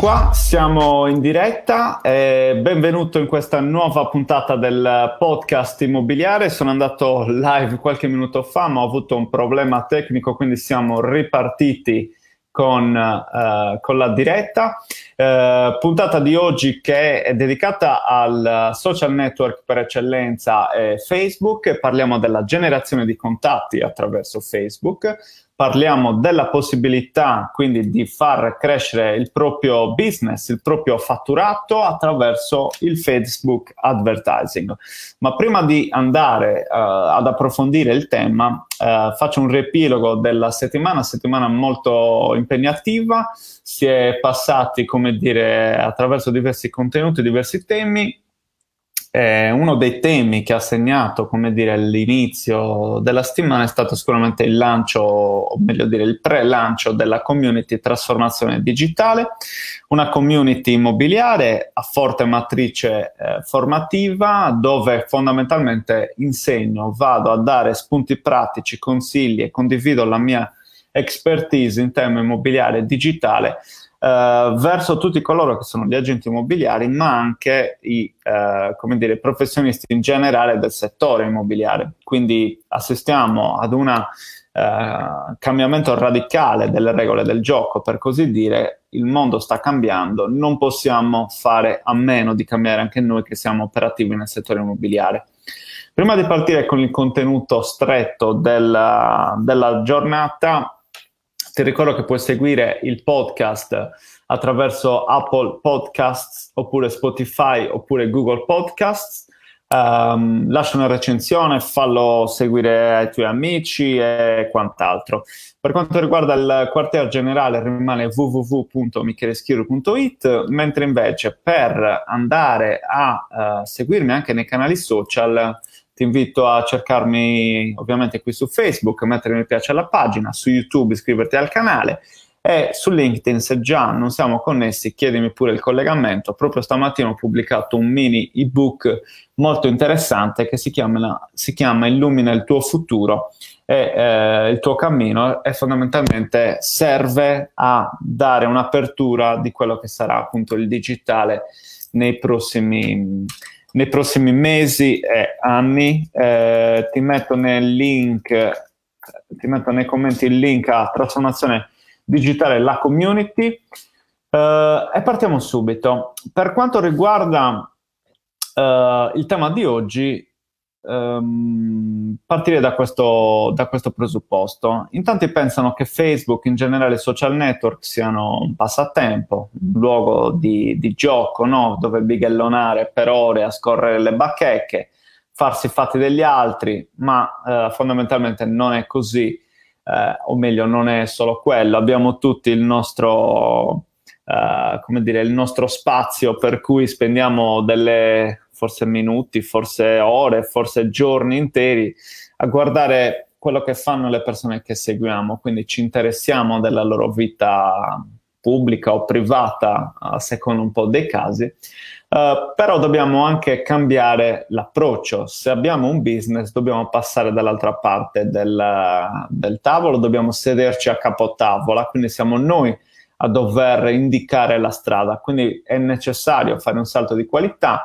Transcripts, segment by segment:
Qua, siamo in diretta e benvenuto in questa nuova puntata del podcast immobiliare. Sono andato live qualche minuto fa, ma ho avuto un problema tecnico, quindi siamo ripartiti con, uh, con la diretta. Uh, puntata di oggi che è dedicata al social network per eccellenza eh, Facebook. Parliamo della generazione di contatti attraverso Facebook parliamo della possibilità quindi di far crescere il proprio business, il proprio fatturato attraverso il Facebook advertising. Ma prima di andare uh, ad approfondire il tema, uh, faccio un riepilogo della settimana, settimana molto impegnativa, si è passati, come dire, attraverso diversi contenuti, diversi temi, eh, uno dei temi che ha segnato, dire, l'inizio della settimana è stato sicuramente il lancio, o meglio dire, il pre-lancio della community trasformazione digitale, una community immobiliare a forte matrice eh, formativa dove fondamentalmente insegno, vado a dare spunti pratici, consigli e condivido la mia expertise in tema immobiliare digitale Uh, verso tutti coloro che sono gli agenti immobiliari, ma anche i uh, come dire, professionisti in generale del settore immobiliare. Quindi assistiamo ad un uh, cambiamento radicale delle regole del gioco, per così dire, il mondo sta cambiando, non possiamo fare a meno di cambiare anche noi che siamo operativi nel settore immobiliare. Prima di partire con il contenuto stretto della, della giornata, ti ricordo che puoi seguire il podcast attraverso Apple Podcasts oppure Spotify oppure Google Podcasts. Um, lascia una recensione, fallo seguire ai tuoi amici e quant'altro. Per quanto riguarda il quartier generale rimane www.micheleschiru.it, mentre invece per andare a uh, seguirmi anche nei canali social ti invito a cercarmi ovviamente qui su Facebook, mettere mi piace alla pagina, su YouTube iscriverti al canale e su LinkedIn se già non siamo connessi chiedimi pure il collegamento. Proprio stamattina ho pubblicato un mini ebook molto interessante che si chiama, si chiama Illumina il tuo futuro e eh, il tuo cammino e fondamentalmente serve a dare un'apertura di quello che sarà appunto il digitale nei prossimi nei prossimi mesi e anni. Eh, ti metto nel link, ti metto nei commenti il link a trasformazione digitale la community eh, e partiamo subito. Per quanto riguarda eh, il tema di oggi, um, partire da questo, da questo, presupposto. In tanti pensano che Facebook, in generale i social network, siano un passatempo, un luogo di, di gioco, no? dove bighellonare per ore a scorrere le bacheche, farsi fatti degli altri, ma eh, fondamentalmente non è così, eh, o meglio, non è solo quello. Abbiamo tutti il nostro... Uh, come dire, il nostro spazio per cui spendiamo delle forse minuti, forse ore, forse giorni interi a guardare quello che fanno le persone che seguiamo, quindi ci interessiamo della loro vita pubblica o privata, a seconda un po' dei casi, uh, però dobbiamo anche cambiare l'approccio. Se abbiamo un business dobbiamo passare dall'altra parte del, del tavolo, dobbiamo sederci a capotavola, quindi siamo noi a dover indicare la strada, quindi è necessario fare un salto di qualità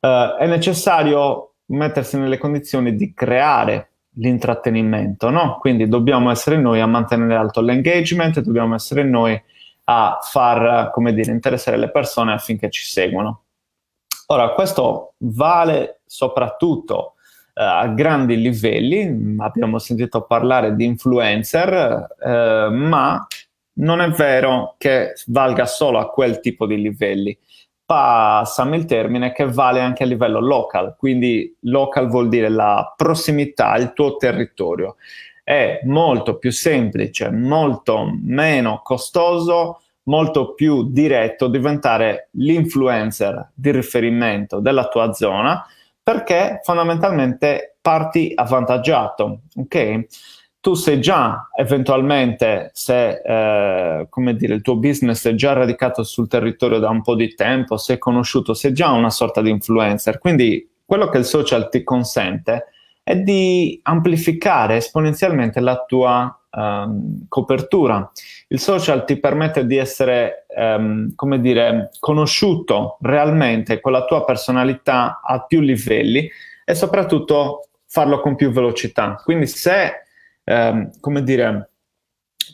uh, è necessario mettersi nelle condizioni di creare l'intrattenimento, no? Quindi dobbiamo essere noi a mantenere alto l'engagement, dobbiamo essere noi a far, come dire, interessare le persone affinché ci seguano. Ora, questo vale soprattutto uh, a grandi livelli, abbiamo sentito parlare di influencer, uh, ma non è vero che valga solo a quel tipo di livelli passami il termine, che vale anche a livello local, quindi local vuol dire la prossimità, il tuo territorio. È molto più semplice, molto meno costoso, molto più diretto diventare l'influencer di riferimento della tua zona perché fondamentalmente parti avvantaggiato, ok? Tu sei già eventualmente, se eh, come dire, il tuo business è già radicato sul territorio da un po' di tempo, sei conosciuto, sei già una sorta di influencer. Quindi quello che il social ti consente è di amplificare esponenzialmente la tua um, copertura. Il social ti permette di essere, um, come dire, conosciuto realmente con la tua personalità a più livelli e soprattutto farlo con più velocità. Quindi se, um, come dire,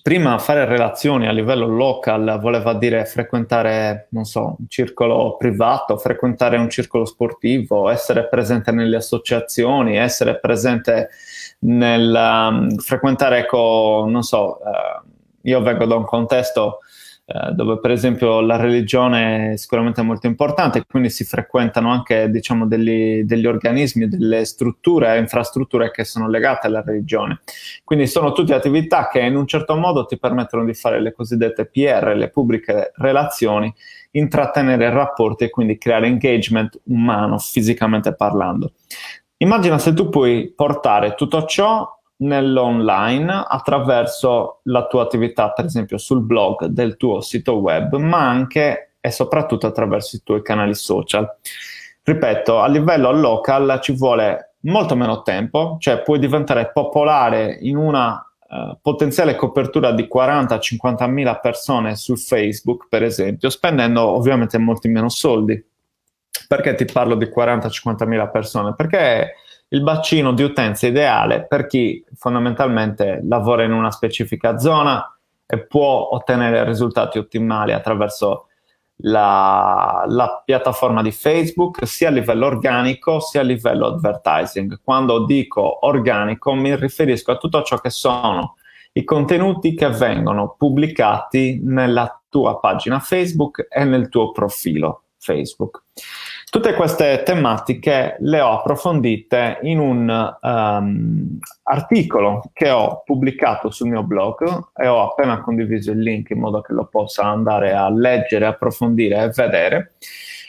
prima fare relazioni a livello local voleva dire frequentare, non so, un circolo privato, frequentare un circolo sportivo, essere presente nelle associazioni, essere presente nel um, frequentare, ecco, non so, uh, io vengo da un contesto uh, dove per esempio la religione è sicuramente molto importante, quindi si frequentano anche diciamo, degli, degli organismi, delle strutture, infrastrutture che sono legate alla religione. Quindi sono tutte attività che in un certo modo ti permettono di fare le cosiddette PR, le pubbliche relazioni, intrattenere rapporti e quindi creare engagement umano, fisicamente parlando. Immagina se tu puoi portare tutto ciò nell'online attraverso la tua attività, per esempio sul blog del tuo sito web, ma anche e soprattutto attraverso i tuoi canali social. Ripeto, a livello local ci vuole molto meno tempo, cioè puoi diventare popolare in una uh, potenziale copertura di 40-50 mila persone su Facebook, per esempio, spendendo ovviamente molti meno soldi. Perché ti parlo di 40-50 mila persone? Perché il bacino di utenza ideale per chi fondamentalmente lavora in una specifica zona e può ottenere risultati ottimali attraverso la, la, piattaforma di Facebook sia a livello organico sia a livello advertising. Quando dico organico mi riferisco a tutto ciò che sono i contenuti che vengono pubblicati nella tua pagina Facebook e nel tuo profilo Facebook. Tutte queste tematiche le ho approfondite in un um, articolo che ho pubblicato sul mio blog e ho appena condiviso il link in modo che lo possa andare a leggere, approfondire e vedere.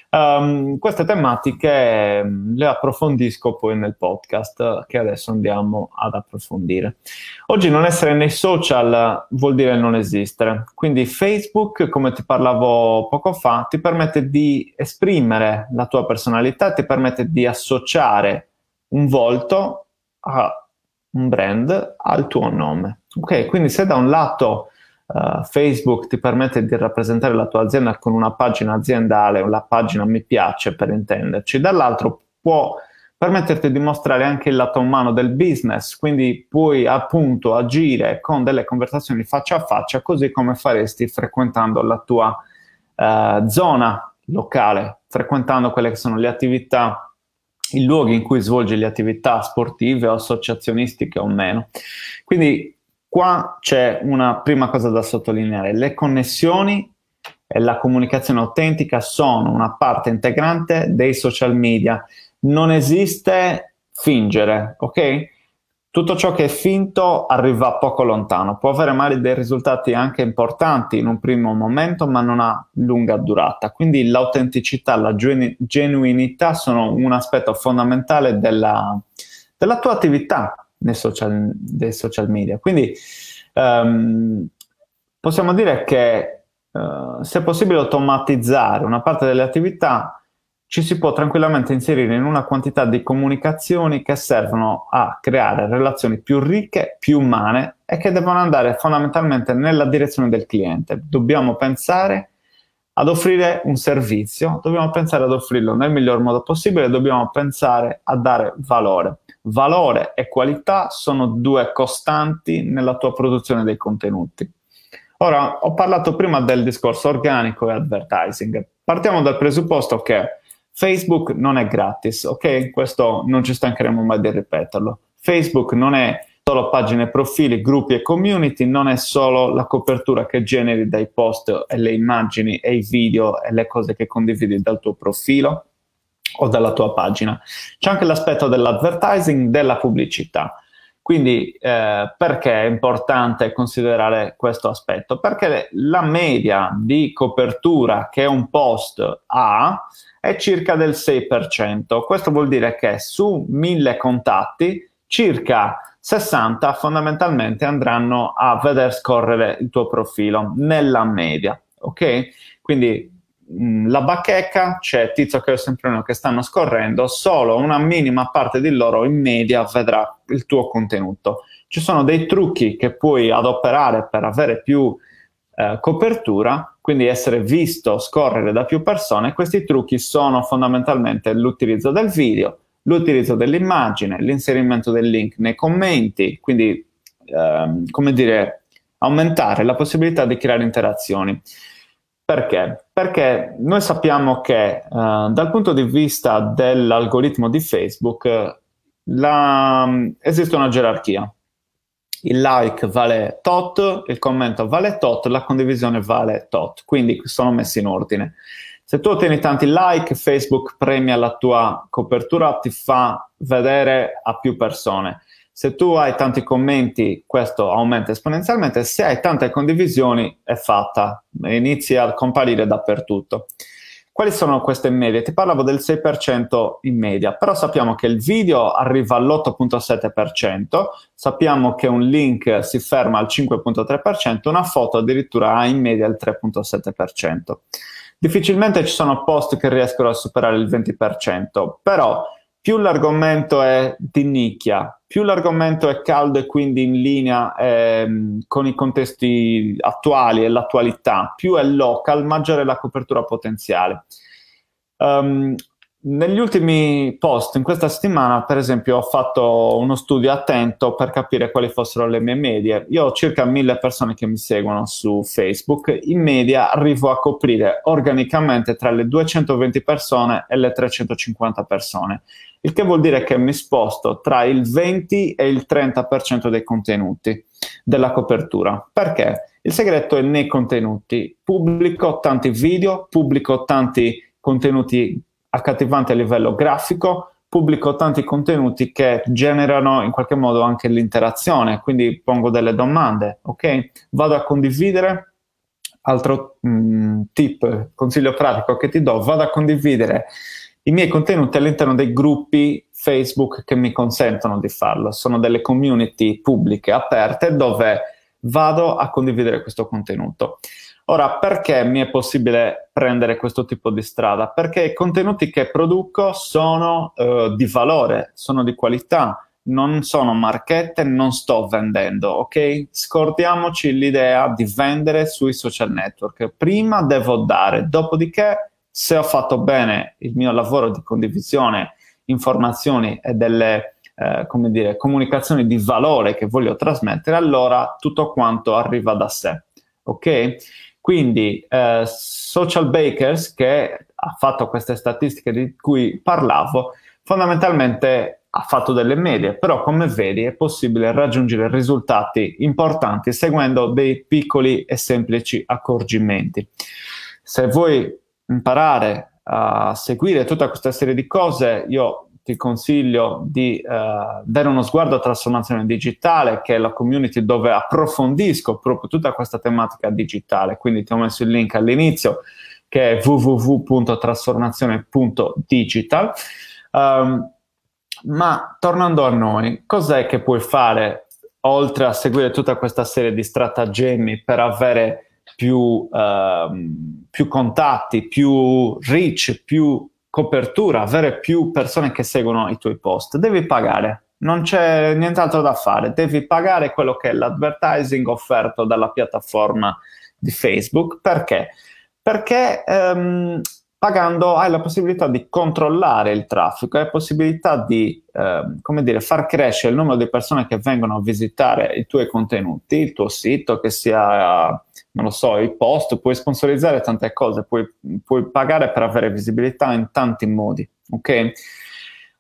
Um, queste tematiche mm, le approfondisco poi nel podcast che adesso andiamo ad approfondire. Oggi non essere nei social vuol dire non esistere, quindi Facebook, come ti parlavo poco fa, ti permette di esprimere la tua personalità, ti permette di associare un volto a un brand al tuo nome. Ok, quindi se da un lato uh, Facebook ti permette di rappresentare la tua azienda con una pagina aziendale, una pagina mi piace per intenderci, dall'altro può permetterti di mostrare anche il lato umano del business, quindi puoi appunto agire con delle conversazioni faccia a faccia, così come faresti frequentando la tua uh, zona locale, frequentando quelle che sono le attività i luoghi in cui svolgi le attività sportive o associazionistiche o meno. Quindi Qua c'è una prima cosa da sottolineare, le connessioni e la comunicazione autentica sono una parte integrante dei social media. Non esiste fingere, ok? Tutto ciò che è finto arriva poco lontano, può avere magari dei risultati anche importanti in un primo momento, ma non ha lunga durata. Quindi l'autenticità, la genu- genuinità sono un aspetto fondamentale della, della tua attività, social, dei social media. Quindi um, possiamo dire che uh, se è possibile automatizzare una parte delle attività, ci si può tranquillamente inserire in una quantità di comunicazioni che servono a creare relazioni più ricche, più umane e che devono andare fondamentalmente nella direzione del cliente. Dobbiamo pensare ad offrire un servizio, dobbiamo pensare ad offrirlo nel miglior modo possibile, dobbiamo pensare a dare valore. Valore e qualità sono due costanti nella tua produzione dei contenuti. Ora, ho parlato prima del discorso organico e advertising. Partiamo dal presupposto che Facebook non è gratis, ok? Questo non ci stancheremo mai di ripeterlo. Facebook non è solo pagine, profili, gruppi e community, non è solo la copertura che generi dai post e le immagini e i video e le cose che condividi dal tuo profilo o dalla tua pagina. C'è anche l'aspetto dell'advertising, della pubblicità. Quindi eh, perché è importante considerare questo aspetto? Perché la media di copertura che un post ha è circa del 6%. Questo vuol dire che su 1000 contatti circa 60 fondamentalmente andranno a vedere scorrere il tuo profilo nella media, ok? Quindi mh, la bacheca, c'è Tizio che è sempre uno che stanno scorrendo, solo una minima parte di loro in media vedrà il tuo contenuto. Ci sono dei trucchi che puoi adoperare per avere più eh, copertura, quindi essere visto scorrere da più persone. Questi trucchi sono fondamentalmente l'utilizzo del video, l'utilizzo dell'immagine, l'inserimento del link nei commenti, quindi ehm, come dire, aumentare la possibilità di creare interazioni. Perché? Perché noi sappiamo che uh, dal punto di vista dell'algoritmo di Facebook la, esiste una gerarchia. Il like vale tot, il commento vale tot, la condivisione vale tot, quindi sono messi in ordine. Se tu ottieni tanti like, Facebook premia la tua copertura, ti fa vedere a più persone. Se tu hai tanti commenti, questo aumenta esponenzialmente, se hai tante condivisioni è fatta, inizia a comparire dappertutto. Quali sono queste medie? Ti parlavo del 6% in media, però sappiamo che il video arriva all'8.7%, sappiamo che un link si ferma al 5.3%, una foto addirittura ha in media il 3.7%. Difficilmente ci sono post che riescono a superare il 20%, però più l'argomento è di nicchia, più l'argomento è caldo e quindi in linea ehm, con i contesti attuali e l'attualità, più è local, maggiore è la copertura potenziale. Um, negli ultimi post in questa settimana, per esempio, ho fatto uno studio attento per capire quali fossero le mie medie. Io ho circa mille persone che mi seguono su Facebook. In media arrivo a coprire organicamente tra le 220 persone e le 350 persone, il che vuol dire che mi sposto tra il 20 e il 30% dei contenuti della copertura. Perché? Il segreto è nei contenuti. Pubblico tanti video, pubblico tanti contenuti accattivante a livello grafico, pubblico tanti contenuti che generano in qualche modo anche l'interazione, quindi pongo delle domande, ok? Vado a condividere, altro mh, mm, tip, consiglio pratico che ti do, vado a condividere i miei contenuti all'interno dei gruppi Facebook che mi consentono di farlo, sono delle community pubbliche aperte dove vado a condividere questo contenuto. Ora, perché mi è possibile prendere questo tipo di strada? Perché i contenuti che produco sono eh, di valore, sono di qualità, non sono marchette, non sto vendendo, ok? Scordiamoci l'idea di vendere sui social network. Prima devo dare, dopodiché, se ho fatto bene il mio lavoro di condivisione, informazioni e delle eh, come dire, comunicazioni di valore che voglio trasmettere, allora tutto quanto arriva da sé, ok? Quindi eh, Social Bakers, che ha fatto queste statistiche di cui parlavo, fondamentalmente ha fatto delle medie, però come vedi è possibile raggiungere risultati importanti seguendo dei piccoli e semplici accorgimenti. Se vuoi imparare a seguire tutta questa serie di cose, io ti consiglio di uh, dare uno sguardo a trasformazione digitale, che è la community dove approfondisco proprio tutta questa tematica digitale. Quindi ti ho messo il link all'inizio, che è www.trasformazione.digital. Um, ma tornando a noi, cos'è che puoi fare oltre a seguire tutta questa serie di stratagemmi per avere più, uh, più contatti, più reach, più copertura, avere più persone che seguono i tuoi post, devi pagare. Non c'è nient'altro da fare, devi pagare quello che è l'advertising offerto dalla piattaforma di Facebook. Perché? Perché ehm, pagando hai la possibilità di controllare il traffico, hai la possibilità di ehm, come dire, far crescere il numero di persone che vengono a visitare i tuoi contenuti, il tuo sito, che sia non lo so, i post, puoi sponsorizzare tante cose, puoi, puoi pagare per avere visibilità in tanti modi, ok?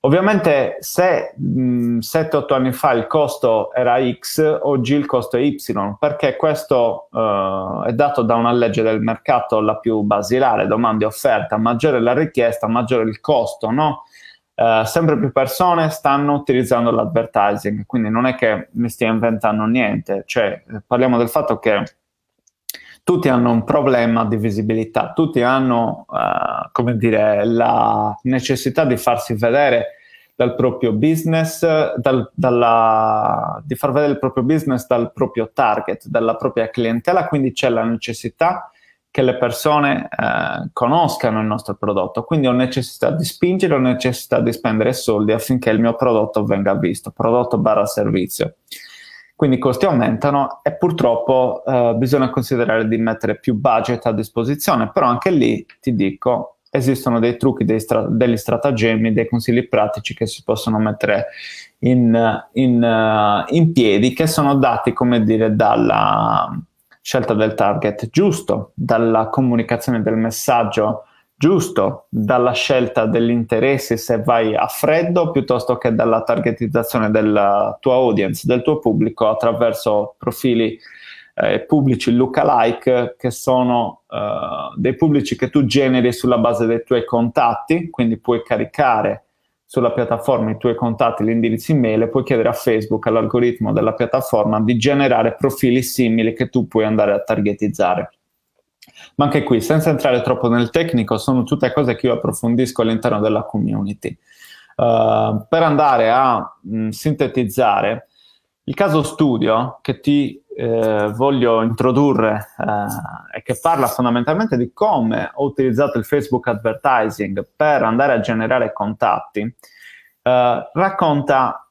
Ovviamente se 7-8 anni fa il costo era X, oggi il costo è Y, perché questo uh, è dato da una legge del mercato la più basilare, domanda e offerta, maggiore la richiesta, maggiore il costo, no? Uh, sempre più persone stanno utilizzando l'advertising, quindi non è che mi stia inventando niente, cioè parliamo del fatto che tutti hanno un problema di visibilità, tutti hanno, uh, come dire, la necessità di farsi vedere dal proprio business, dal, dalla, di far vedere il proprio business dal proprio target, dalla propria clientela, quindi c'è la necessità che le persone eh, conoscano il nostro prodotto, quindi ho necessità di spingere, ho necessità di spendere soldi affinché il mio prodotto venga visto, prodotto barra servizio. Quindi i costi aumentano e purtroppo eh, bisogna considerare di mettere più budget a disposizione, però anche lì ti dico, esistono dei trucchi, dei stra- degli stratagemmi, dei consigli pratici che si possono mettere in, in, uh, in piedi, che sono dati, come dire, dalla scelta del target giusto, dalla comunicazione del messaggio giusto, dalla scelta degli interessi se vai a freddo piuttosto che dalla targetizzazione della tua audience, del tuo pubblico attraverso profili eh, pubblici lookalike che sono eh, dei pubblici che tu generi sulla base dei tuoi contatti, quindi puoi caricare sulla piattaforma i tuoi contatti, l'indirizzo email e puoi chiedere a Facebook, all'algoritmo della piattaforma, di generare profili simili che tu puoi andare a targetizzare. Ma anche qui, senza entrare troppo nel tecnico, sono tutte cose che io approfondisco all'interno della community. Uh, per andare a mh, mm, sintetizzare, il caso studio che ti eh, voglio introdurre eh, e che parla fondamentalmente di come ho utilizzato il Facebook Advertising per andare a generare contatti, eh, racconta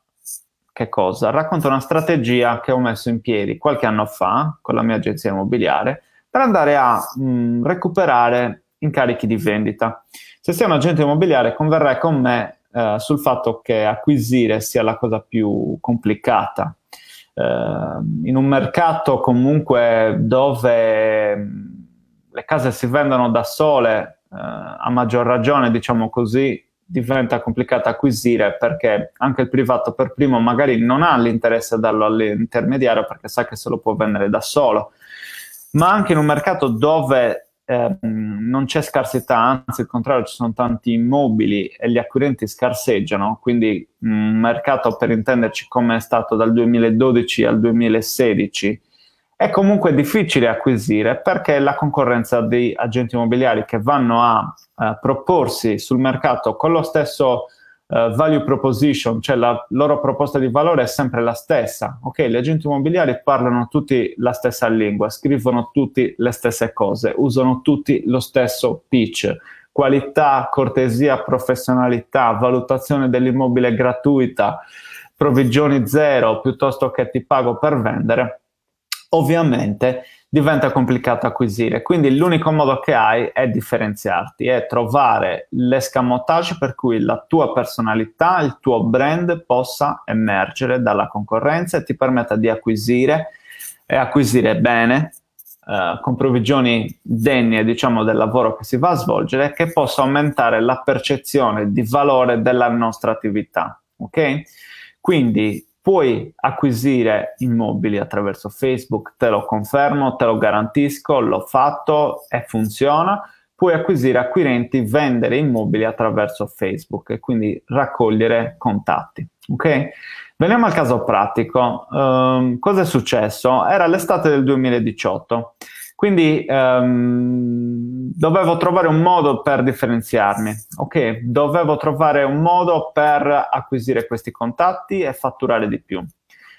che cosa? Racconta una strategia che ho messo in piedi qualche anno fa con la mia agenzia immobiliare per andare a mh, recuperare incarichi di vendita. Se sei un agente immobiliare converrai con me eh, sul fatto che acquisire sia la cosa più complicata eh, in un mercato comunque dove mm, le case si vendono da sole, eh, a maggior ragione, diciamo così, diventa complicato acquisire perché anche il privato per primo magari non ha l'interesse a darlo all'intermediario perché sa che se lo può vendere da solo, ma anche in un mercato dove eh, non c'è scarsità, anzi al contrario ci sono tanti immobili e gli acquirenti scarseggiano, quindi un mercato per intenderci come è stato dal 2012 al 2016 è comunque difficile acquisire perché la concorrenza di agenti immobiliari che vanno a, a proporsi sul mercato con lo stesso uh, value proposition, cioè la loro proposta di valore è sempre la stessa. Ok, gli agenti immobiliari parlano tutti la stessa lingua, scrivono tutti le stesse cose, usano tutti lo stesso pitch. Qualità, cortesia, professionalità, valutazione dell'immobile gratuita, provvigioni zero piuttosto che ti pago per vendere. Ovviamente diventa complicato acquisire. Quindi l'unico modo che hai è differenziarti, è trovare l'escamotage per cui la tua personalità, il tuo brand possa emergere dalla concorrenza e ti permetta di acquisire e acquisire bene, eh, con provvigioni degne diciamo, del lavoro che si va a svolgere, che possa aumentare la percezione di valore della nostra attività. Ok? Quindi Puoi acquisire immobili attraverso Facebook, te lo confermo, te lo garantisco, l'ho fatto e funziona. Puoi acquisire acquirenti, vendere immobili attraverso Facebook e quindi raccogliere contatti. Ok? Veniamo al caso pratico. Um, cosa è successo? Era l'estate del 2018. Quindi um, dovevo trovare un modo per differenziarmi, ok? Dovevo trovare un modo per acquisire questi contatti e fatturare di più.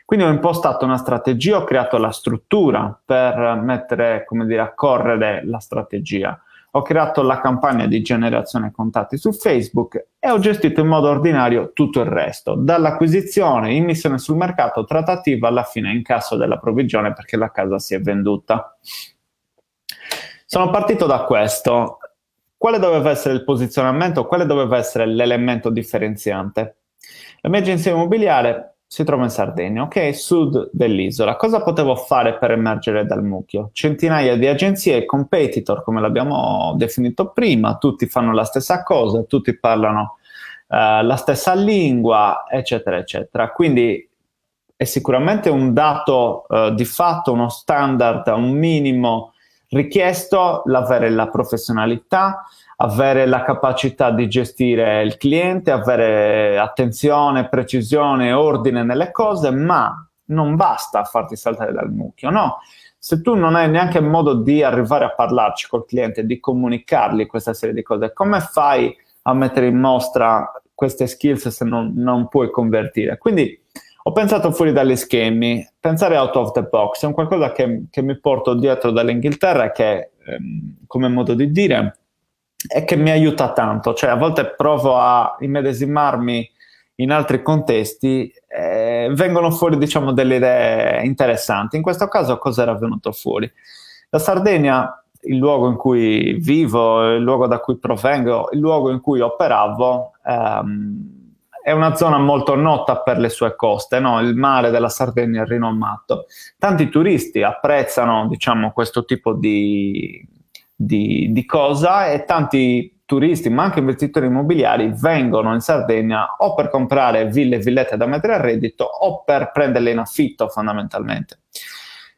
Quindi ho impostato una strategia, ho creato la struttura per mettere, come dire, a correre la strategia. Ho creato la campagna di generazione contatti su Facebook e ho gestito in modo ordinario tutto il resto, dall'acquisizione, immissione sul mercato, trattativa alla fine incasso della provvigione perché la casa si è venduta. Sono partito da questo. Quale doveva essere il posizionamento? Quale doveva essere l'elemento differenziante? La mia agenzia immobiliare si trova in Sardegna, ok? Sud dell'isola. Cosa potevo fare per emergere dal mucchio? Centinaia di agenzie, competitor, come l'abbiamo definito prima, tutti fanno la stessa cosa, tutti parlano uh, la stessa lingua, eccetera, eccetera. Quindi è sicuramente un dato uh, di fatto, uno standard, un minimo richiesto l'avere la professionalità, avere la capacità di gestire il cliente, avere attenzione, precisione, ordine nelle cose, ma non basta farti saltare dal mucchio, no. Se tu non hai neanche modo di arrivare a parlarci col cliente, di comunicargli questa serie di cose, come fai a mettere in mostra queste skills se non, non puoi convertire? Quindi ho pensato fuori dagli schemi, pensare out of the box è un qualcosa che, che mi porto dietro dall'Inghilterra che, ehm, come modo di dire, è che mi aiuta tanto, cioè a volte provo a immedesimarmi in altri contesti, eh, vengono fuori diciamo delle idee interessanti. In questo caso cosa era venuto fuori? La Sardegna, il luogo in cui vivo, il luogo da cui provengo, il luogo in cui operavo, ehm, è una zona molto nota per le sue coste, no? il mare della Sardegna è rinomato. Tanti turisti apprezzano diciamo, questo tipo di, di, di cosa e tanti turisti, ma anche investitori immobiliari, vengono in Sardegna o per comprare ville e villette da mettere a reddito o per prenderle in affitto fondamentalmente.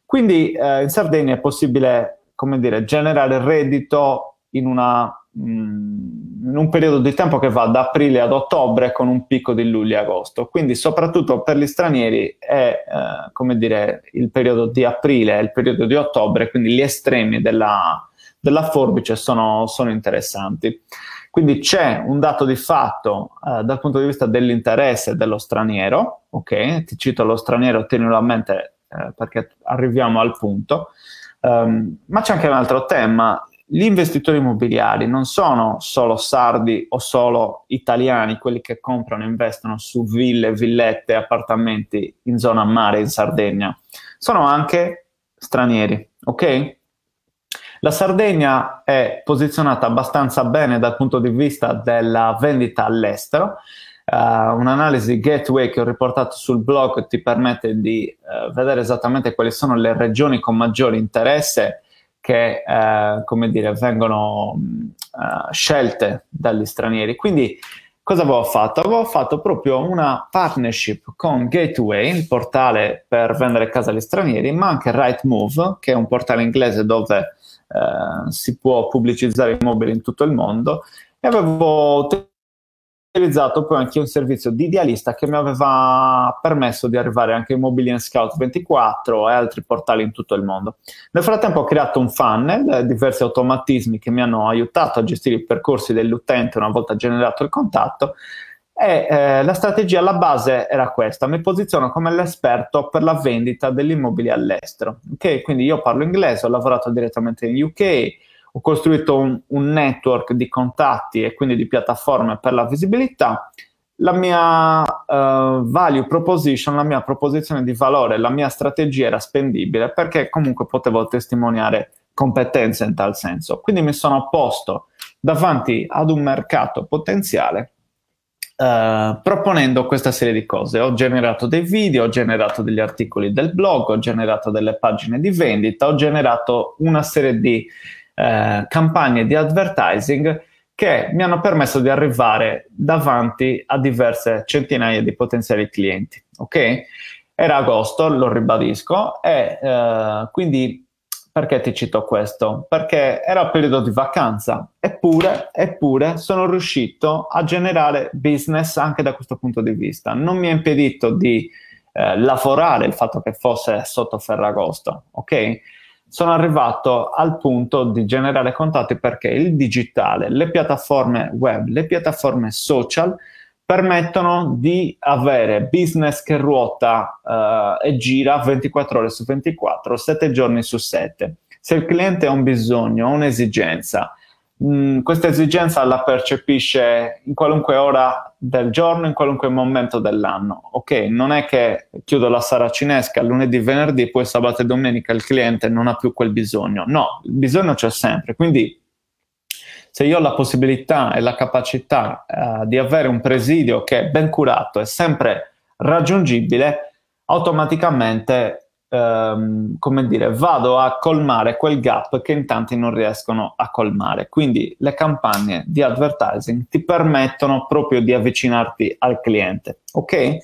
Quindi eh, in Sardegna è possibile, come dire, generare reddito in una in un periodo di tempo che va da aprile ad ottobre con un picco di luglio e agosto. Quindi soprattutto per gli stranieri è eh, come dire, il periodo di aprile e il periodo di ottobre, quindi gli estremi della, della forbice sono, sono, interessanti. Quindi c'è un dato di fatto eh, dal punto di vista dell'interesse dello straniero, ok? Ti cito lo straniero, tenilo a mente eh, perché arriviamo al punto. Um, ma c'è anche un altro tema, gli investitori immobiliari non sono solo sardi o solo italiani, quelli che comprano e investono su ville, villette, appartamenti in zona mare in Sardegna, sono anche stranieri, ok? La Sardegna è posizionata abbastanza bene dal punto di vista della vendita all'estero. Uh, un'analisi gateway che ho riportato sul blog ti permette di uh, vedere esattamente quali sono le regioni con maggiore interesse che eh, come dire, vengono uh, scelte dagli stranieri. Quindi cosa avevo fatto? Avevo fatto proprio una partnership con Gateway, il portale per vendere casa agli stranieri, ma anche Rightmove, che è un portale inglese dove eh, si può pubblicizzare immobili in tutto il mondo, e avevo utilizzato poi anche un servizio di idealista che mi aveva permesso di arrivare anche a Immobilien Scout 24 e altri portali in tutto il mondo. Nel frattempo ho creato un funnel, diversi automatismi che mi hanno aiutato a gestire i percorsi dell'utente una volta generato il contatto e eh, la strategia alla base era questa, mi posiziono come l'esperto per la vendita degli immobili all'estero. Okay? Quindi io parlo inglese, ho lavorato direttamente in UK, ho costruito un, un network di contatti e quindi di piattaforme per la visibilità. La mia uh, value proposition, la mia proposizione di valore, la mia strategia era spendibile perché comunque potevo testimoniare competenze in tal senso. Quindi mi sono posto davanti ad un mercato potenziale Uh, proponendo questa serie di cose. Ho generato dei video, ho generato degli articoli del blog, ho generato delle pagine di vendita, ho generato una serie di eh, campagne di advertising che mi hanno permesso di arrivare davanti a diverse centinaia di potenziali clienti. Ok? Era agosto, lo ribadisco, e eh, quindi perché ti cito questo? Perché era il periodo di vacanza, eppure, eppure sono riuscito a generare business anche da questo punto di vista. Non mi ha impedito di eh, lavorare il fatto che fosse sotto Ferragosto, ok? Sono arrivato al punto di generare contatti perché il digitale, le piattaforme web, le piattaforme social permettono di avere business che ruota uh, e gira 24 ore su 24, 7 giorni su 7. Se il cliente ha un bisogno, un'esigenza, mh, questa esigenza la percepisce in qualunque ora del giorno, in qualunque momento dell'anno. Ok, non è che chiudo la saracinesca lunedì, venerdì, poi sabato e domenica il cliente non ha più quel bisogno. No, il bisogno c'è sempre. Quindi se io ho la possibilità e la capacità uh, di avere un presidio che è ben curato e sempre raggiungibile, automaticamente ehm, come dire, vado a colmare quel gap che in tanti non riescono a colmare. Quindi le campagne di advertising ti permettono proprio di avvicinarti al cliente, ok?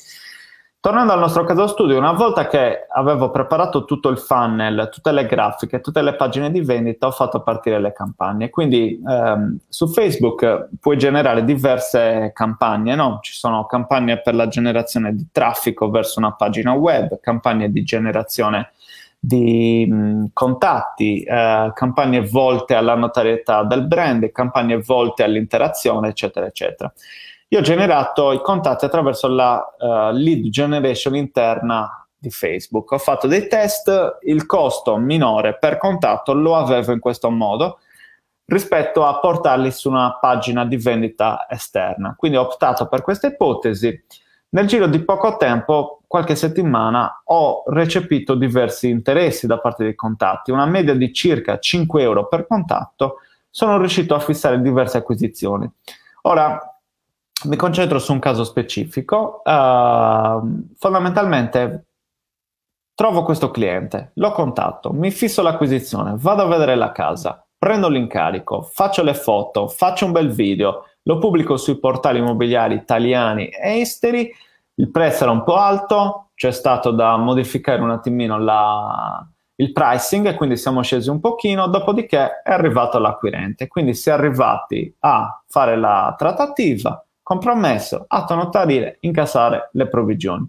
Tornando al nostro caso studio, una volta che avevo preparato tutto il funnel, tutte le grafiche, tutte le pagine di vendita, ho fatto partire le campagne. Quindi ehm, su Facebook puoi generare diverse campagne, no? Ci sono campagne per la generazione di traffico verso una pagina web, campagne di generazione di mh, contatti, eh, campagne volte alla notarietà del brand, campagne volte all'interazione, eccetera, eccetera. Io ho generato i contatti attraverso la uh, lead generation interna di Facebook. Ho fatto dei test, il costo minore per contatto lo avevo in questo modo rispetto a portarli su una pagina di vendita esterna. Quindi ho optato per questa ipotesi. Nel giro di poco tempo, qualche settimana, ho recepito diversi interessi da parte dei contatti, una media di circa 5 euro per contatto. Sono riuscito a fissare diverse acquisizioni. Ora, mi concentro su un caso specifico. Uh, fondamentalmente trovo questo cliente, lo contatto, mi fisso l'acquisizione, vado a vedere la casa, prendo l'incarico, faccio le foto, faccio un bel video, lo pubblico sui portali immobiliari italiani e esteri, il prezzo era un po' alto, c'è stato da modificare un attimino la, il pricing quindi siamo scesi un pochino, dopodiché è arrivato l'acquirente, quindi si è arrivati a fare la trattativa, compromesso, atto notarile, incassare le provvigioni.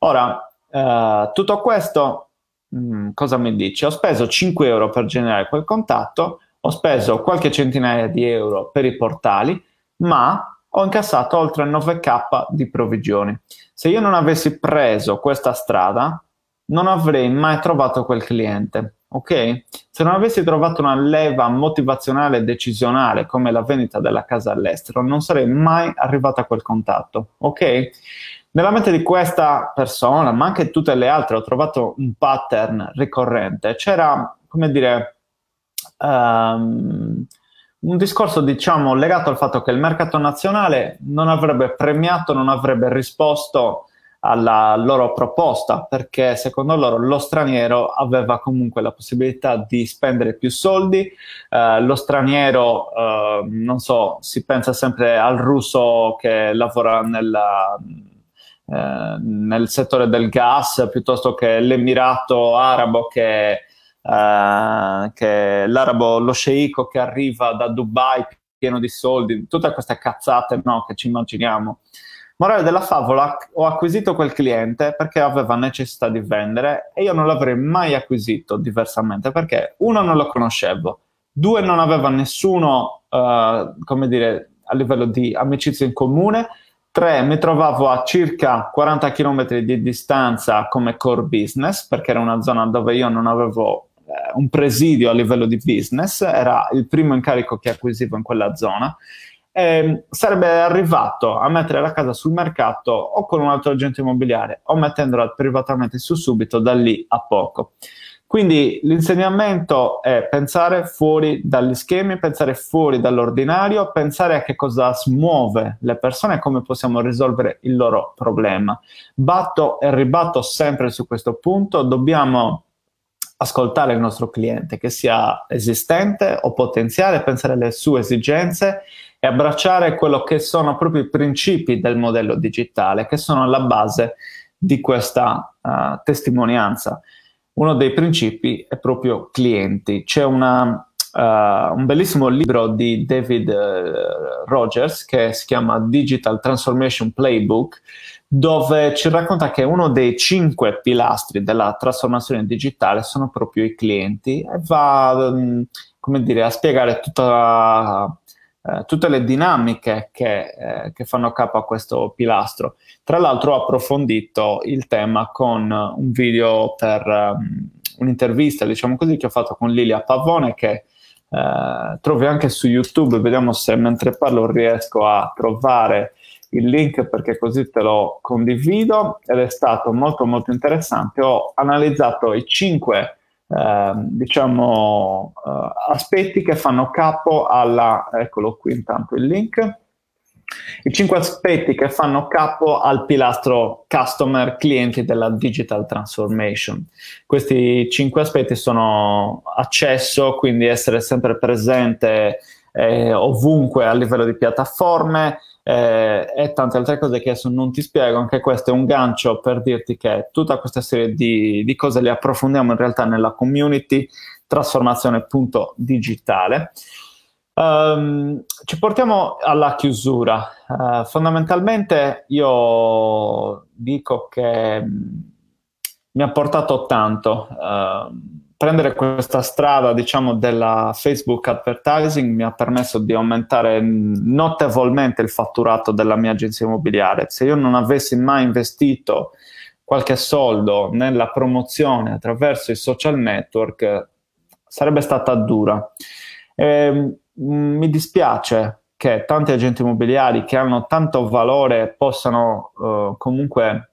Ora, eh, tutto questo mh, mm, cosa mi dice? Ho speso 5 euro per generare quel contatto, ho speso qualche centinaia di euro per i portali, ma ho incassato oltre 9k di provvigioni. Se io non avessi preso questa strada, non avrei mai trovato quel cliente. Ok? Se non avessi trovato una leva motivazionale e decisionale come la vendita della casa all'estero, non sarei mai arrivato a quel contatto. Ok? Nella mente di questa persona, ma anche tutte le altre, ho trovato un pattern ricorrente. C'era, come dire, um, un discorso, diciamo, legato al fatto che il mercato nazionale non avrebbe premiato, non avrebbe risposto alla loro proposta, perché secondo loro lo straniero aveva comunque la possibilità di spendere più soldi, eh, lo straniero, eh, non so, si pensa sempre al russo che lavora nella eh, nel settore del gas piuttosto che l'Emirato arabo che, eh, che l'arabo, lo sceicco che arriva da Dubai pieno di soldi, tutte queste cazzate no, che ci immaginiamo. Morale della favola, ho acquisito quel cliente perché aveva necessità di vendere e io non l'avrei mai acquisito diversamente perché uno non lo conoscevo, due non aveva nessuno, uh, come dire, a livello di amicizia in comune 3. Mi trovavo a circa 40 km di distanza come core business, perché era una zona dove io non avevo eh, un presidio a livello di business, era il primo incarico che acquisivo in quella zona. E sarebbe arrivato a mettere la casa sul mercato o con un altro agente immobiliare o mettendola privatamente su subito da lì a poco. Quindi l'insegnamento è pensare fuori dagli schemi, pensare fuori dall'ordinario, pensare a che cosa smuove le persone e come possiamo risolvere il loro problema. Batto e ribatto sempre su questo punto, dobbiamo ascoltare il nostro cliente, che sia esistente o potenziale, pensare alle sue esigenze e abbracciare quello che sono proprio i principi del modello digitale, che sono alla base di questa uh, testimonianza uno dei principi è proprio clienti. C'è una, uh, un bellissimo libro di David uh, Rogers che si chiama Digital Transformation Playbook, dove ci racconta che uno dei cinque pilastri della trasformazione digitale sono proprio i clienti e va um, come dire, a spiegare tutta eh, tutte le dinamiche che, eh, che, fanno capo a questo pilastro. Tra l'altro ho approfondito il tema con un video per um, un'intervista, diciamo così, che ho fatto con Lilia Pavone che eh, trovi anche su YouTube, vediamo se mentre parlo riesco a trovare il link perché così te lo condivido ed è stato molto molto interessante. Ho analizzato i cinque eh, diciamo, eh, aspetti che fanno capo alla, eccolo qui intanto il link, i cinque aspetti che fanno capo al pilastro customer clienti della digital transformation. Questi cinque aspetti sono accesso, quindi essere sempre presente eh, ovunque a livello di piattaforme, eh, e tante altre cose che adesso non ti spiego, anche questo è un gancio per dirti che tutta questa serie di, di cose le approfondiamo in realtà nella community trasformazione.digitale. Um, ci portiamo alla chiusura. Uh, fondamentalmente io dico che um, mi ha portato tanto uh, prendere questa strada, diciamo, della Facebook advertising mi ha permesso di aumentare notevolmente il fatturato della mia agenzia immobiliare. Se io non avessi mai investito qualche soldo nella promozione attraverso i social network, sarebbe stata dura. E, ehm, mi dispiace che tanti agenti immobiliari che hanno tanto valore possano uh, comunque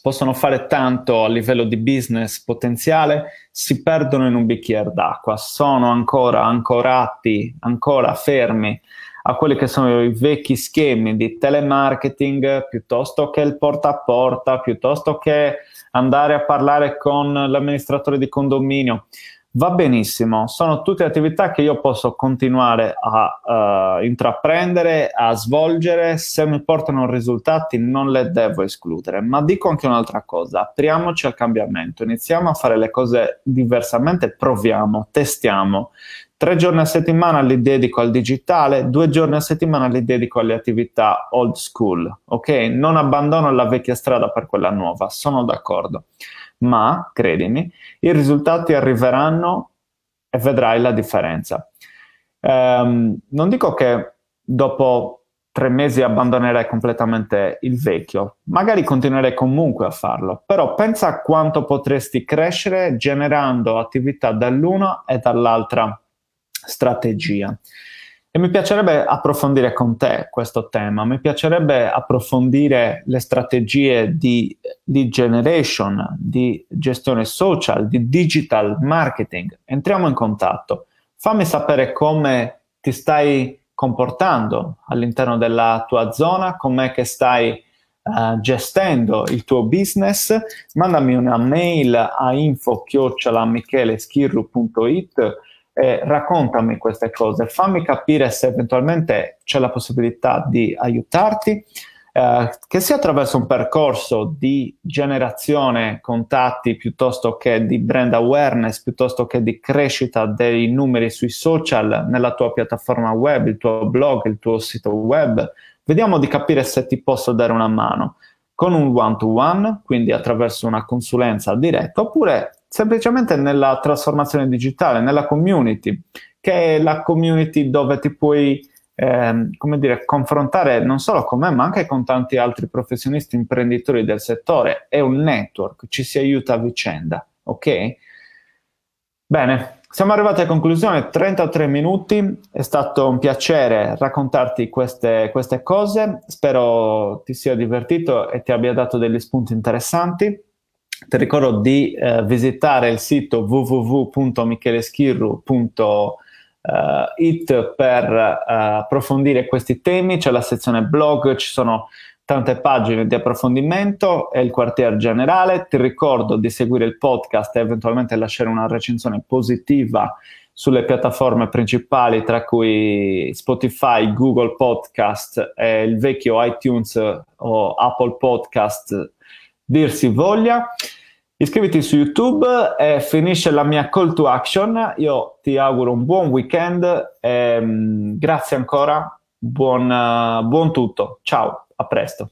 possono fare tanto a livello di business potenziale, si perdono in un bicchiere d'acqua, sono ancora ancorati, ancora fermi a quelli che sono i vecchi schemi di telemarketing piuttosto che il porta a porta, piuttosto che andare a parlare con l'amministratore di condominio va benissimo, sono tutte attività che io posso continuare a uh, intraprendere, a svolgere, se mi portano risultati non le devo escludere, ma dico anche un'altra cosa, apriamoci al cambiamento, iniziamo a fare le cose diversamente, proviamo, testiamo. Tre giorni a settimana li dedico al digitale, due giorni a settimana li dedico alle attività old school, ok? Non abbandono la vecchia strada per quella nuova, sono d'accordo ma credimi, i risultati arriveranno e vedrai la differenza. Um, non dico che dopo tre mesi abbandonerai completamente il vecchio, magari continuerai comunque a farlo, però pensa a quanto potresti crescere generando attività dall'una e dall'altra strategia. E mi piacerebbe approfondire con te questo tema, mi piacerebbe approfondire le strategie di, di generation, di gestione social, di digital marketing. Entriamo in contatto. Fammi sapere come ti stai comportando all'interno della tua zona, com'è che stai uh, gestendo il tuo business. Mandami una mail a info-micheleschirru.it eh, raccontami queste cose, fammi capire se eventualmente c'è la possibilità di aiutarti, eh, che sia attraverso un percorso di generazione contatti piuttosto che di brand awareness, piuttosto che di crescita dei numeri sui social, nella tua piattaforma web, il tuo blog, il tuo sito web. Vediamo di capire se ti posso dare una mano con un one-to-one, quindi attraverso una consulenza diretta, oppure semplicemente nella trasformazione digitale, nella community, che è la community dove ti puoi, eh, come dire, confrontare non solo con me, ma anche con tanti altri professionisti, imprenditori del settore. È un network, ci si aiuta a vicenda, ok? Bene, siamo arrivati a conclusione, 33 minuti, è stato un piacere raccontarti queste, queste cose, spero ti sia divertito e ti abbia dato degli spunti interessanti ti ricordo di eh, visitare il sito www.micheleschirru.it per eh, approfondire questi temi, c'è la sezione blog, ci sono tante pagine di approfondimento e il quartier generale. Ti ricordo di seguire il podcast e eventualmente lasciare una recensione positiva sulle piattaforme principali, tra cui Spotify, Google Podcast e il vecchio iTunes o Apple Podcast dir si voglia. Iscriviti su YouTube e finisce la mia call to action. Io ti auguro un buon weekend. E, um, grazie ancora. Buon, uh, buon tutto. Ciao, a presto.